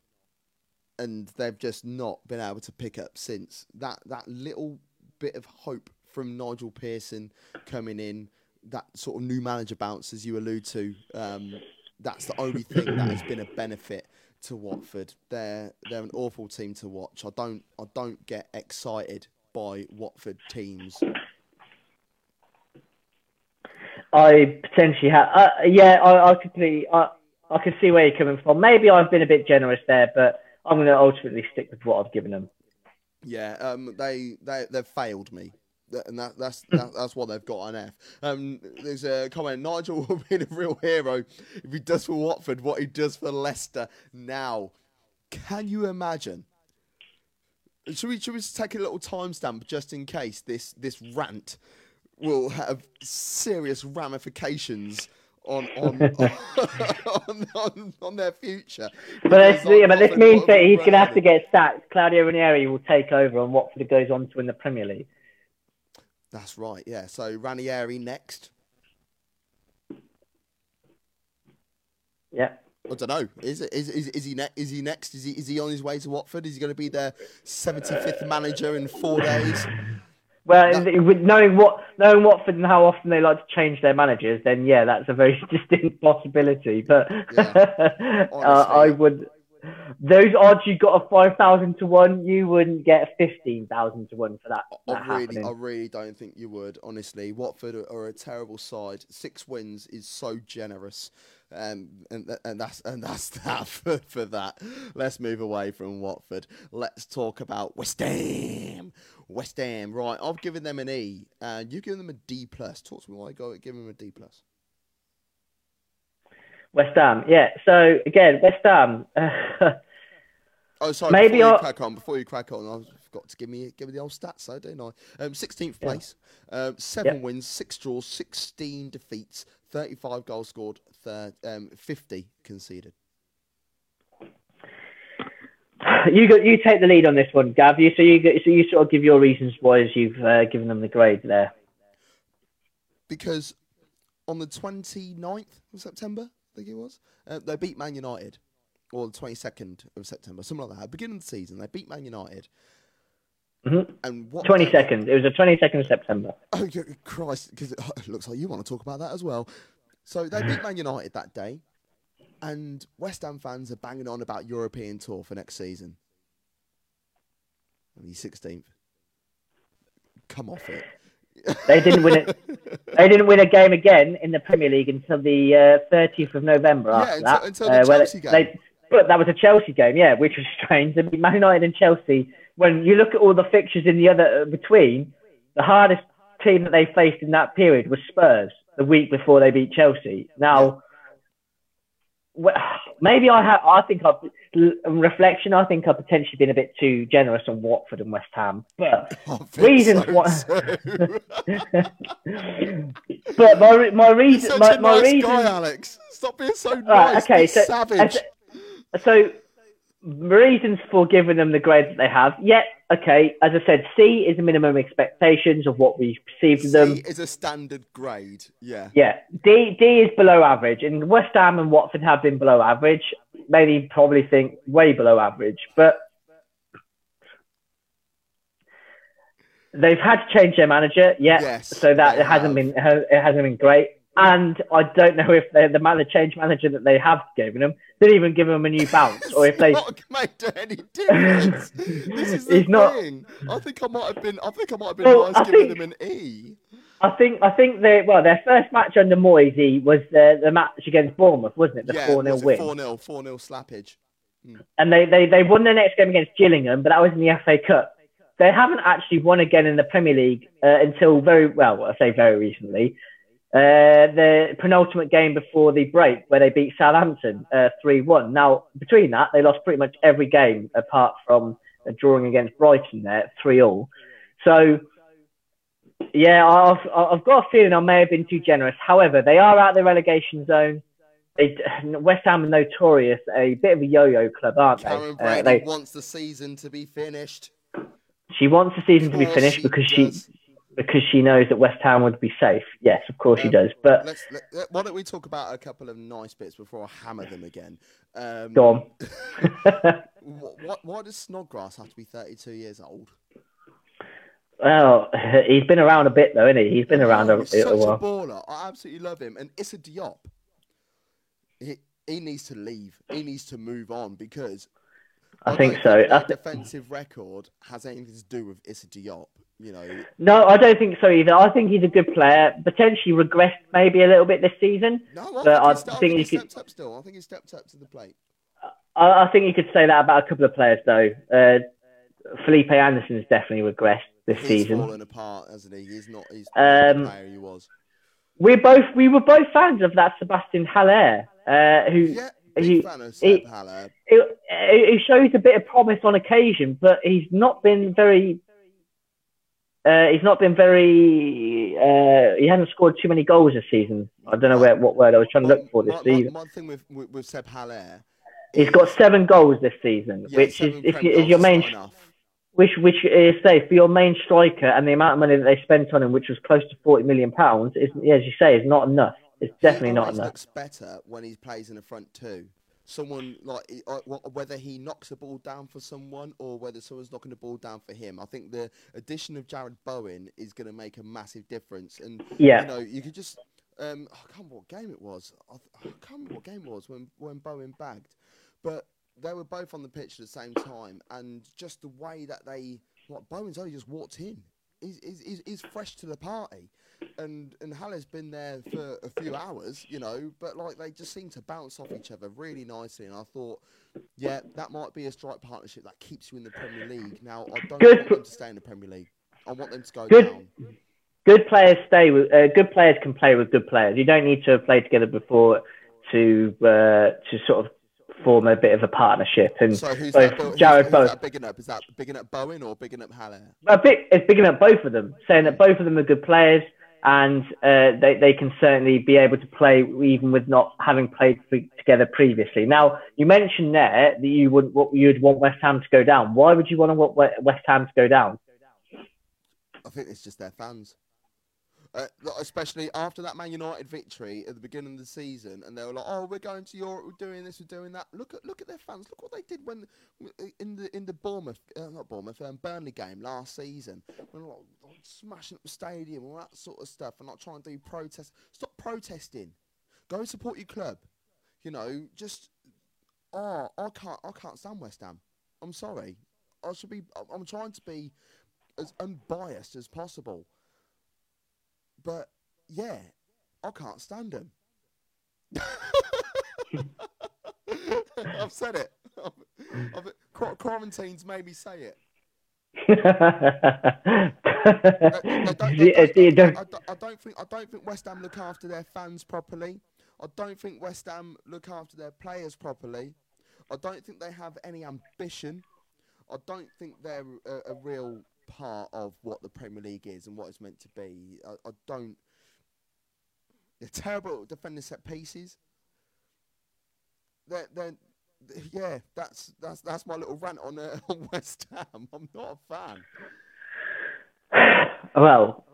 A: and they've just not been able to pick up since. That that little bit of hope from Nigel Pearson coming in, that sort of new manager bounce as you allude to. Um, that's the only thing that has been a benefit to Watford. They're they're an awful team to watch. I don't I don't get excited by Watford teams.
B: I potentially have. Uh, yeah, I, I completely. I, I can see where you're coming from. Maybe I've been a bit generous there, but I'm going to ultimately stick with what I've given them.
A: Yeah, um, they they they've failed me and that, that's that, that's what they've got an F. Um, there's a comment: Nigel will be a real hero if he does for Watford what he does for Leicester now. Can you imagine? Should we should we take a little timestamp just in case this this rant will have serious ramifications on on on, on, on, their future.
B: But, yeah, but this means that he's going to have to get sacked. Claudio Ranieri will take over on Watford goes on to win the Premier League.
A: That's right. Yeah. So Ranieri next.
B: Yeah.
A: I don't know. Is it is is, is he ne- is he next? Is he is he on his way to Watford? Is he going to be their seventy fifth manager in four days?
B: Well, that... knowing what knowing Watford and how often they like to change their managers, then yeah, that's a very distinct possibility. But yeah, uh, I would. Those odds you got a five thousand to one, you wouldn't get fifteen thousand to one for that. that
A: I really,
B: happening.
A: I really don't think you would. Honestly, Watford are a terrible side. Six wins is so generous. Um, and and that's and that's that for, for that. Let's move away from Watford. Let's talk about West Ham. West Ham, right? I've given them an E, and you've given them a D plus. Talk to me why I go give them a D plus.
B: West Ham, yeah. So again, West Ham.
A: oh, sorry. Maybe before I'll... you crack on. Before you crack on, I forgot to give me give me the old stats, though, didn't I? Um, 16th place, yeah. um, seven yeah. wins, six draws, 16 defeats, 35 goals scored, third, um, 50 conceded.
B: You go, you take the lead on this one, Gav. You so you so you sort of give your reasons why you've uh, given them the grade there.
A: Because on the 29th of September, I think it was, uh, they beat Man United, or the 22nd of September, something like that. Beginning of the season, they beat Man United.
B: Mm-hmm. And what 22nd. It was the 22nd of September.
A: Oh, Christ, because it, it looks like you want to talk about that as well. So they beat Man United that day, and West Ham fans are banging on about European tour for next season. And he's 16th. Come off it.
B: They didn't win it. They didn't win a game again in the Premier League until the uh, 30th of November.
A: Yeah,
B: after
A: until,
B: that,
A: until the uh, Chelsea
B: game. They, but that was a Chelsea game, yeah, which was strange. I mean, Man United and Chelsea. When you look at all the fixtures in the other uh, between, the hardest team that they faced in that period was Spurs the week before they beat Chelsea. Now, maybe I have. I think I've in reflection. I think I've potentially been a bit too generous on Watford and West Ham, but reasons
A: so,
B: why.
A: So.
B: but my my reason, my, my
A: nice
B: reason.
A: Guy, Alex, stop being so nice. okay, so, savage.
B: So reasons for giving them the grade that they have. Yet, okay, as I said, C is the minimum expectations of what we perceive them.
A: C is a standard grade. Yeah.
B: Yeah. D D is below average, and West Ham and Watford have been below average. Maybe probably think way below average, but. They've had to change their manager, yeah. Yes, so that it hasn't been it hasn't been great. And I don't know if the man, the change manager that they have given them didn't even give them a new bounce, or if they
A: not made any difference. this is the He's thing. Not... I think I might have been. I think I might have been well, nice giving them an E.
B: I think I think they well their first match under Moyesy was the, the match against Bournemouth, wasn't it? The four yeah, 0 win.
A: Four 0 four 0 slappage.
B: Hmm. And they, they they won their next game against Gillingham, but that was in the FA Cup. They haven't actually won again in the Premier League uh, until very well, I say very recently. Uh, the penultimate game before the break where they beat Southampton uh, 3-1. Now, between that, they lost pretty much every game apart from drawing against Brighton there 3-all. So, yeah, I've, I've got a feeling I may have been too generous. However, they are out of the relegation zone. They, West Ham are notorious, a bit of a yo-yo club, aren't
A: Karen
B: they?
A: Uh, they, wants the season to be finished.
B: She wants the season to be finished because does. she because she knows that West Ham would be safe. Yes, of course um, she does. But
A: let's, let, why don't we talk about a couple of nice bits before I hammer them again? Um,
B: Go on.
A: what, why does Snodgrass have to be 32 years old?
B: Well, he's been around a bit though, isn't he? He's been oh, around a,
A: he's such
B: a while.
A: a baller. I absolutely love him. And Issa Diop, he, he needs to leave. He needs to move on because
B: I, I think so.
A: Think defensive record has anything to do with Issa Diop You know.
B: No, I don't think so either. I think he's a good player. Potentially regressed maybe a little bit this season.
A: No, I but think I think, he stepped up still. I think he stepped up to the plate.
B: I, I, think you could say that about a couple of players though. Uh, Felipe Anderson has definitely regressed this
A: he's
B: season.
A: He's fallen apart, hasn't he? He's not. He's not um, the player he was.
B: We both we were both fans of that Sebastian Haller, uh, who
A: yeah, he,
B: he. It, it, shows a bit of promise on occasion, but he's not been very. Uh, he's not been very. Uh, he hasn't scored too many goals this season. I don't know where, what word I was trying to look for this
A: my,
B: season.
A: One thing with, with, with Seb Haller,
B: he's got seven goals this season, yeah, which is if you, is your main. Which, which is say for your main striker and the amount of money that they spent on him, which was close to forty million pounds, is as you say, is not enough. It's definitely not enough.
A: Looks better when he plays in the front two. Someone like uh, whether he knocks the ball down for someone or whether someone's knocking the ball down for him. I think the addition of Jarrod Bowen is going to make a massive difference. And
B: yeah.
A: you know, you could just um, I can't remember what game it was. I, I can't remember what game it was when when Bowen bagged, but they were both on the pitch at the same time, and just the way that they like Bowen's only just walked in. He's, he's, he's fresh to the party and and Haller's been there for a few hours, you know, but like they just seem to bounce off each other really nicely. And I thought, yeah, that might be a strike partnership that keeps you in the Premier League. Now I don't good. want them to stay in the Premier League. I want them to go
B: good.
A: down.
B: Good players stay with uh, good players can play with good players. You don't need to have played together before to uh, to sort of form a bit of a partnership. And
A: so who's both that, Jarrod who's, who's that bigging up? Is that bigging up Bowen or bigging up Haller?
B: A bit, it's bigging up both of them, saying that both of them are good players and uh, they, they can certainly be able to play even with not having played together previously. Now, you mentioned there that you would what you'd want West Ham to go down. Why would you want to want West Ham to go down?
A: I think it's just their fans. Uh, especially after that Man United victory at the beginning of the season, and they were like, "Oh, we're going to Europe, we're doing this, we're doing that." Look at look at their fans. Look what they did when in the in the Bournemouth, uh, not Bournemouth, um, Burnley game last season, when like, like, smashing up the stadium, all that sort of stuff, and not trying to do protests. Stop protesting. Go support your club. You know, just oh, I can't I can't stand West Ham. I'm sorry. I should be. I'm trying to be as unbiased as possible. But yeah, I can't stand him. I've said it. I've, I've, quarantine's made me say it. I, don't think I don't think West Ham look after their fans properly. I don't think West Ham look after their players properly. I don't think they have any ambition. I don't think they're a, a real part of what the Premier League is and what it's meant to be. I, I don't. They're terrible at defending set pieces. They're, they're, yeah, that's that's that's my little rant on uh, on West Ham. I'm not a fan.
B: Well,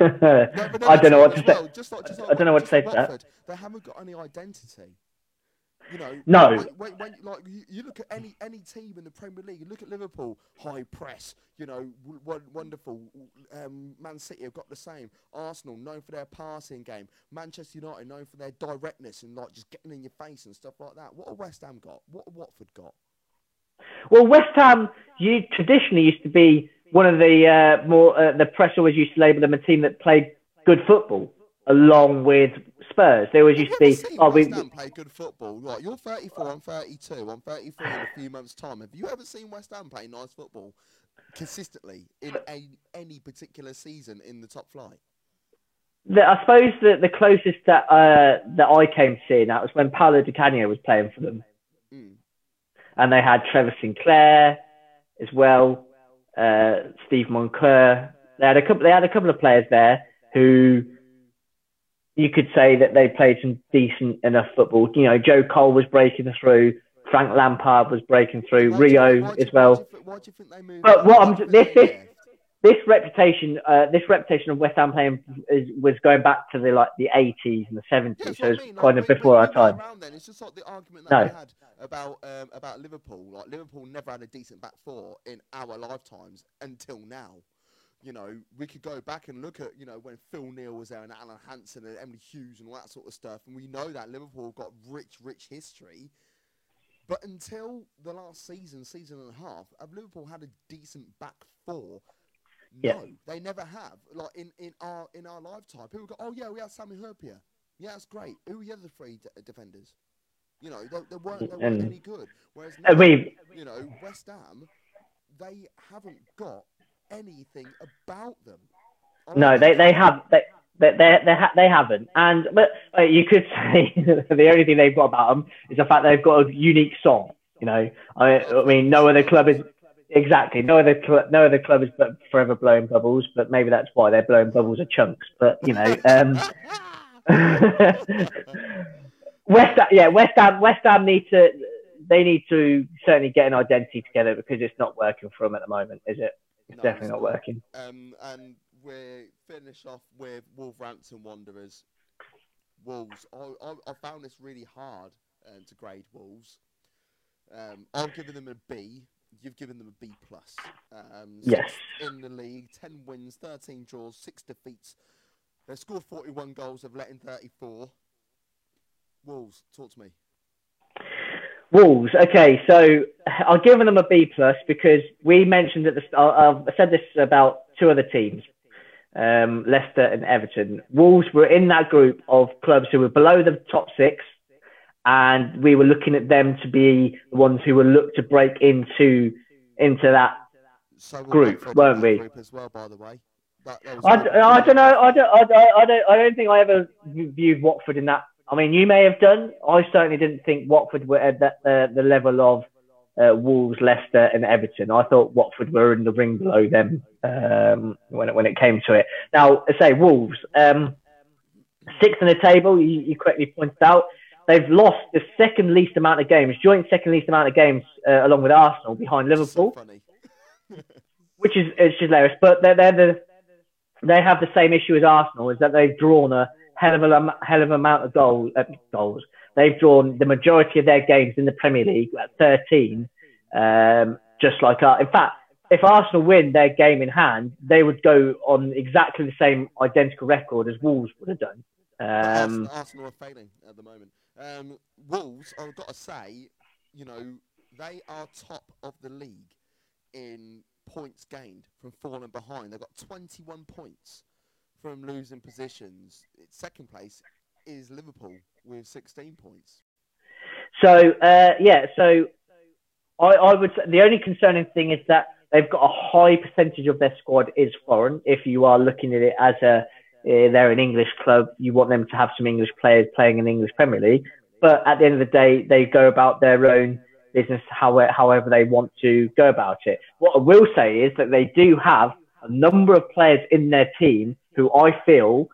B: no, I don't know what to well. say. Just like, just like I don't know what to say to that.
A: They haven't got any identity. You know,
B: no.
A: When, when, like you, you, look at any any team in the Premier League, you look at Liverpool, high press. You know, w- wonderful. Um, Man City have got the same. Arsenal known for their passing game. Manchester United known for their directness and like just getting in your face and stuff like that. What have West Ham got? What have Watford got?
B: Well, West Ham you traditionally used to be one of the uh, more uh, the press always used to label them a team that played good football along with Spurs. They always used to be.
A: Oh, we play good football. Like you're 34, I'm 32, I'm 33 in a few months' time. Have you ever seen West Ham play nice football consistently in a, any particular season in the top flight?
B: The, I suppose the the closest that uh, that I came to seeing that was when Paolo Di Canio was playing for them, mm. and they had Trevor Sinclair as well, uh, Steve Moncur. They had a couple. They had a couple of players there who you could say that they played some decent enough football. You know, Joe Cole was breaking through. Frank Lampard was breaking through. Why Rio
A: you,
B: as well.
A: Why do you think they moved?
B: But what I'm this this this reputation uh, this reputation of West Ham playing is, was going back to the like the 80s and the 70s. Yeah, so it's I mean. kind like, of before our time.
A: Then. It's just like the argument that no. we had about um, about Liverpool. Like Liverpool never had a decent back four in our lifetimes until now you know, we could go back and look at, you know, when Phil Neal was there and Alan Hansen and Emlyn Hughes and all that sort of stuff. And we know that Liverpool got rich, rich history. But until the last season, season and a half, have Liverpool had a decent back four No, yeah. they never have. Like in, in our in our lifetime, people go, "Oh yeah, we had Sammy Hyypiä. Yeah, that's great. Who were the other three defenders? You know, they, they weren't, they weren't any good. Whereas now, we, you know, West Ham, they haven't got anything about them.
B: No, they, they have they they they, they, ha- they haven't. And but uh, you could say the only thing they've got about them is the fact they've got a unique song. You know, I, I mean, no other club is exactly no other cl- no other club is but forever blowing bubbles. But maybe that's why they're blowing bubbles of chunks. But you know. Um, West Ham, yeah, West Ham, West Ham need to, they need to certainly get an identity together because it's not working for them at the moment, is it? It's no, definitely not, working.
A: Um, and we finish off with Wolverhampton Wanderers. Wolves. I, I, I found this really hard um, to grade Wolves. Um, I've given them a B. You've given them a B plus. Um,
B: yes.
A: In the league, ten wins, thirteen draws, six defeats. They scored 41 goals. They've let in 34. Wolves, talk to me.
B: Wolves. Okay, so I've given them a B plus because we mentioned at the start. I've said this about two other teams, um, Leicester and Everton. Wolves were in that group of clubs who were below the top six, and we were looking at them to be the ones who were looked to break into into that so group, weren't we?
A: Group as well, by the way.
B: That, that I, I don't know. I don't, I, don't, I don't. I don't think I ever viewed Watford in that I mean, you may have done. I certainly didn't think Watford were at the, uh, the level of uh, Wolves, Leicester, and Everton. I thought Watford were in the ring below them um, when it, when it came to it. Now, I say Wolves, um, sixth in the table. You, you, correctly pointed out they've lost the second least amount of games, joint second least amount of games, uh, along with Arsenal, behind Liverpool, so which is it's hilarious. But they're, they're the they have the same issue as Arsenal, is that they've drawn a hell of a hell of amount of goal, uh, goals. They've drawn the majority of their games in the Premier League at 13, um, just like our, in fact, if Arsenal win their game in hand, they would go on exactly the same identical record as Wolves would have done.
A: Um, Arsenal are failing at the moment. Um, Wolves, I've got to say, you know, they are top of the league in points gained from falling behind. They've got 21 points from losing positions. Second place is Liverpool with 16 points.
B: So uh, yeah, so I, I would say the only concerning thing is that they've got a high percentage of their squad is foreign. If you are looking at it as a uh, they're an English club, you want them to have some English players playing in the English Premier League. But at the end of the day, they go about their own business however, however they want to go about it. What I will say is that they do have a number of players in their team who I feel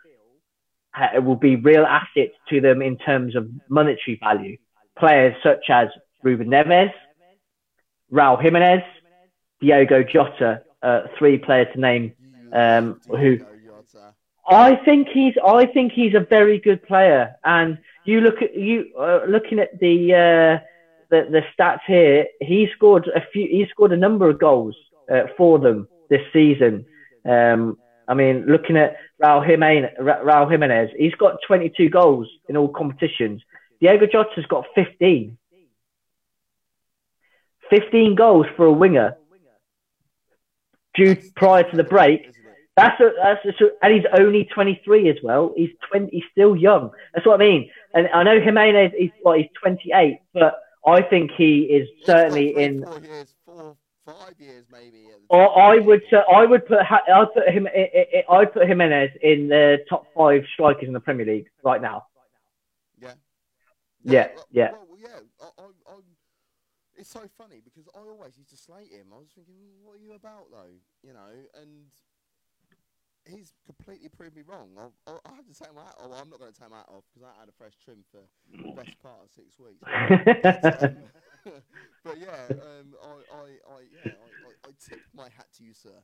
B: uh, will be real assets to them in terms of monetary value. Players such as Ruben Neves, Raul Jimenez, Diogo Jota, uh, three players to name, um, who I think he's I think he's a very good player. And you look at you uh, looking at the, uh, the the stats here. He scored a few. He scored a number of goals uh, for them this season. Um, I mean, looking at Raul Jimenez, Raul Jimenez, he's got 22 goals in all competitions. Diogo Jota's got 15. 15 goals for a winger. Due prior to the break. That's a, that's a, and he's only 23 as well. He's 20. He's still young. That's what I mean. And I know Jimenez is well, he's 28, but I think he is certainly in.
A: Years, five years maybe.
B: Or I would uh, I would put I'd put him I'd put Jimenez in the top five strikers in the Premier League right now.
A: Yeah.
B: Yeah. Yeah.
A: Well, well, yeah. I, I, I, it's so funny because I always used to slate him. I was thinking, what are you about though? You know, and he's completely proved me wrong. I, I, I have to take my hat off. Well, I'm not going to take my hat off because I had a fresh trim for the best part of six weeks. but, yeah, um, I, I, I, yeah, I, I, tip my hat to you, sir,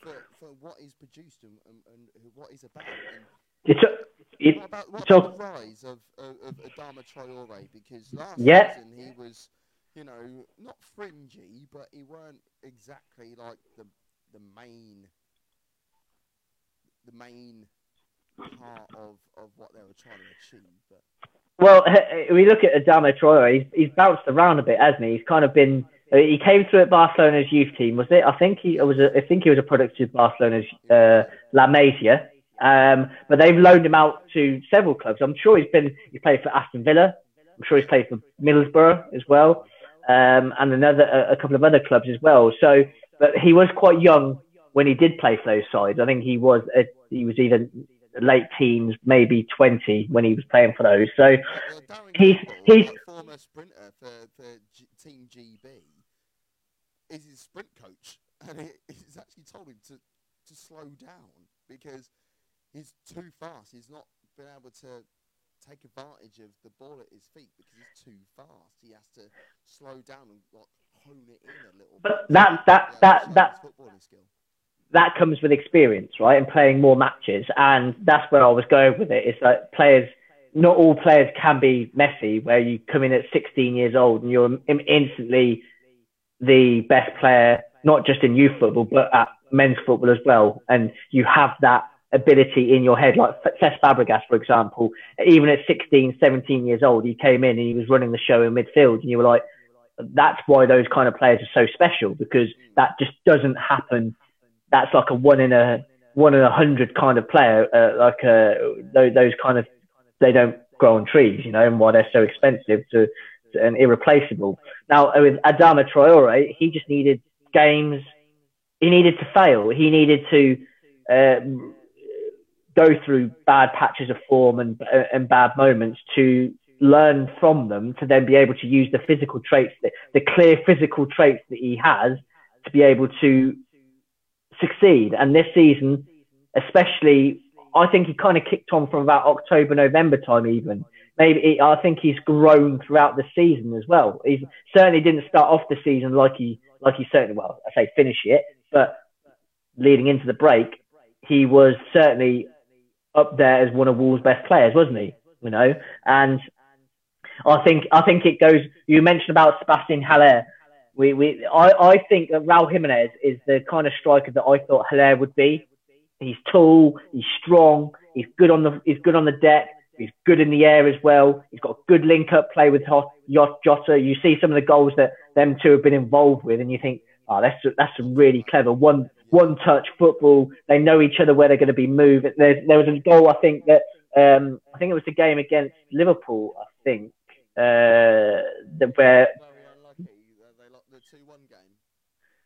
A: for, for what he's produced and, and, and what he's about. And
B: it's a, it,
A: what about, what about the rise of, of, of Adama Traore? Because last
B: yeah.
A: season he was, you know, not fringy, but he weren't exactly like the the main the main part of, of what they were trying to achieve. But
B: well, we look at Adama Traore. He's, he's bounced around a bit, hasn't he? He's kind of been Uh, he came through at Barcelona's youth team, was it? I think he was. A, I think he was a product of Barcelona's uh, La Masia. Um, but they've loaned him out to several clubs. I'm sure he's been. He played for Aston Villa. I'm sure he's played for Middlesbrough as well, um, and another a, a couple of other clubs as well. So, but he was quite young when he did play for those sides. I think he was a, he was either late teens, maybe 20 when he was playing for those. So uh, he's he's
A: former sprinter for, for G, Team GB is his sprint coach, and he, he's actually told him to to slow down because he's too fast. He's not been able to take advantage of the ball at his feet because he's too fast. He has to slow down and like hone it in a little.
B: But bit. that that that that that comes with experience, right? And playing more matches. And that's where I was going with it. It's like players, not all players can be Messi, where you come in at 16 years old and you're instantly the best player, not just in youth football, but at men's football as well. And you have that ability in your head, like Cesc Fabregas, for example, even at 16, 17 years old, he came in and he was running the show in midfield and you were like, that's why those kind of players are so special because that just doesn't happen that's like a one in a one in a hundred kind of player. Uh, like uh, those, those kind of they don't grow on trees, you know, and why they're so expensive to, to and irreplaceable. Now with Adama Traore, he just needed games. He needed to fail. He needed to uh, go through bad patches of form and and bad moments to learn from them to then be able to use the physical traits, the, the clear physical traits that he has to be able to succeed. And this season, especially, I think he kind of kicked on from about October, November time, even. Maybe I think he's grown throughout the season as well. He certainly didn't start off the season like he like he certainly well, I say finish it, but leading into the break, he was certainly up there as one of Wolves' best players, wasn't he? You know, and I think I think it goes. You mentioned about Sebastian Haller we, we, I, I think that Raul Jimenez is the kind of striker that I thought Haller would be. He's tall, he's strong, he's good on the, he's good on the deck, he's good in the air as well. He's got a good link up play with Jota. You see some of the goals that them two have been involved with, and you think, oh, that's that's some really clever one one touch football. They know each other where they're going to be moved. There, there was a goal I think that um, I think it was the game against Liverpool. I think uh, that where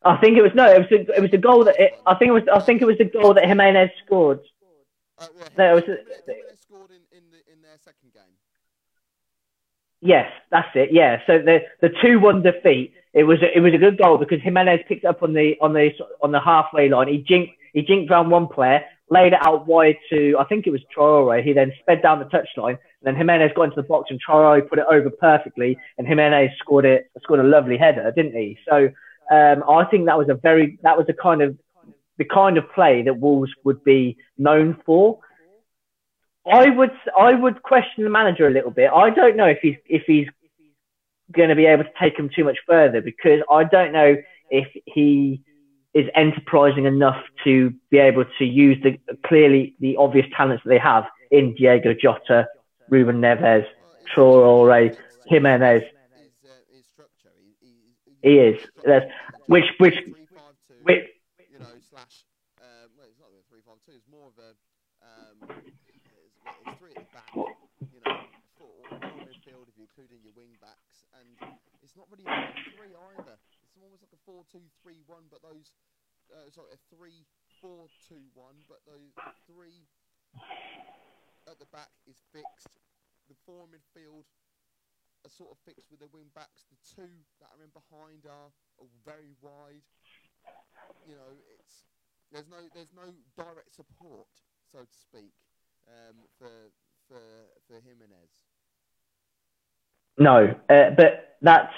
B: I think it was no, it was a, it was a goal that it, I think it was I think it was the goal that Jimenez scored. Uh, yeah, no, it was
A: Jimenez scored in, in, the, in their second game.
B: Yes, that's it. Yeah, so the the two one defeat. It was a, it was a good goal because Jimenez picked up on the on the on the halfway line. He jinked he jinked around one player, laid it out wide to I think it was Traore. He then sped down the touchline, and then Jimenez got into the box and Traore put it over perfectly, and Jimenez scored it scored a lovely header, didn't he? So um, I think that was a very that was a kind of the kind of play that Wolves would be known for. I would I would question the manager a little bit. I don't know if he's if he's going to be able to take him too much further because I don't know if he is enterprising enough to be able to use the clearly the obvious talents that they have in Diogo Jota, Ruben Neves, Traore, Jimenez. He is. Which, which, which,
A: you know, slash, um, well, it's not a three five two. It's more of a, um, it's, three at the back. You know, four, midfield if you're including your wing backs, and it's not really a three either. It's almost like a four two three one, but those, uh, sorry, a three four two one, but those three at the back is fixed. The four midfield are sort of fixed with the wing backs. The two that are in behind are, are very wide. You know, it's there's no there's no direct support, so to speak, um, for for for Jimenez.
B: No, uh, but that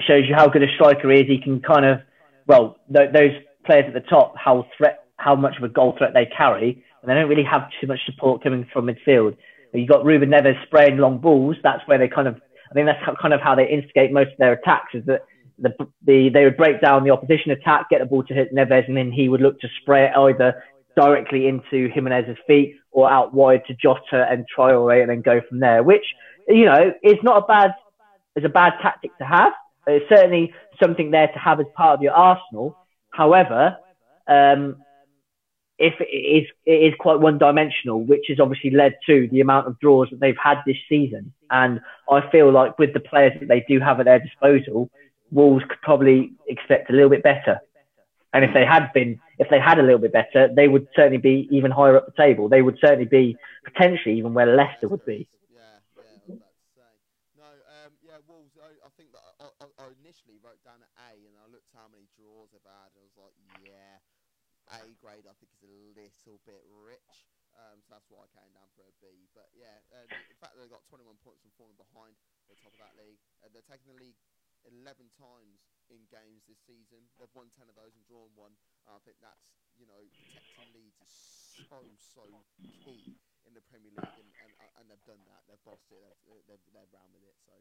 B: shows you how good a striker he is. He can kind of well th- those players at the top how threat how much of a goal threat they carry, and they don't really have too much support coming from midfield. You've got Ruben Neves spraying long balls. That's where they kind of I think that's kind of how they instigate most of their attacks is that the, the, they would break down the opposition attack, get the ball to hit Neves, and then he would look to spray it either directly into Jimenez's feet or out wide to Jota and Traore and then go from there, which, you know, is not a bad, is a bad tactic to have. It's certainly something there to have as part of your arsenal. However, um, if it is, it is quite one dimensional, which has obviously led to the amount of draws that they've had this season. And I feel like with the players that they do have at their disposal, Wolves could probably expect a little bit better. And if they had been, if they had a little bit better, they would certainly be even higher up the table. They would certainly be potentially even where Leicester would be.
A: Yeah. No, um, yeah, Wolves. I, think I, I, initially wrote down an A, and I looked how many draws they've had, I was like, yeah, A grade. I think is a little bit rich. Um, so that's why I came down for a B. But yeah, uh, the fact that they've got 21 points and falling behind the top of that league, uh, they're taking the league 11 times in games this season. They've won 10 of those and drawn one. Uh, I think that's, you know, protecting leads is so, so key in the Premier League, and, and, and they've done that. They've bossed it. They've, they've, they've rounded it. So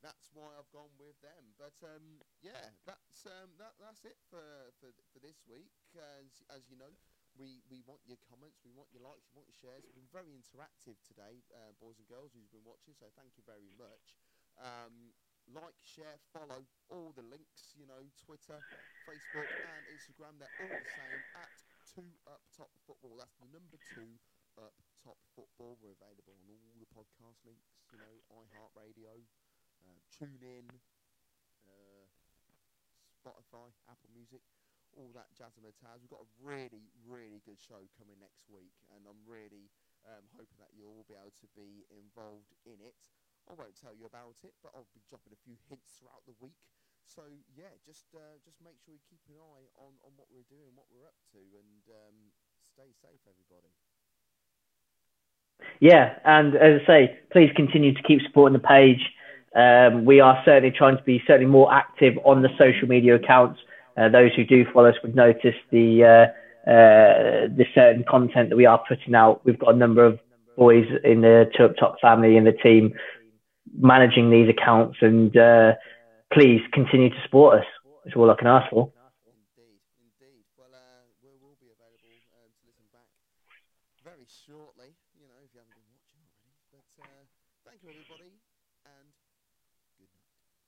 A: that's why I've gone with them. But um, yeah, that's um, that, that's it for, for, for this week. As, as you know, we, we want your comments, we want your likes, we want your shares. We've been very interactive today, uh, boys and girls who's been watching, so thank you very much. Um, like, share, follow all the links, you know, Twitter, Facebook, and Instagram. They're all the same at two up top football. That's the number two up top football. We're available on all the podcast links, you know, iHeartRadio, uh, TuneIn, uh, Spotify, Apple Music, all that jazz and taz. We've got a really, really good show coming next week, and I'm really um, hoping that you'll all be able to be involved in it. I won't tell you about it, but I'll be dropping a few hints throughout the week. So yeah, just uh, just make sure you keep an eye on, on what we're doing, what we're up to, and um, stay safe, everybody.
B: Yeah, and as I say, please continue to keep supporting the page. Um, we are certainly trying to be certainly more active on the social media accounts. Uh, those who do follow us would notice the uh, uh, the certain content that we are putting out. We've got a number of boys in the Up Top family in the team managing these accounts and uh, please continue to support us. That's all I can ask for.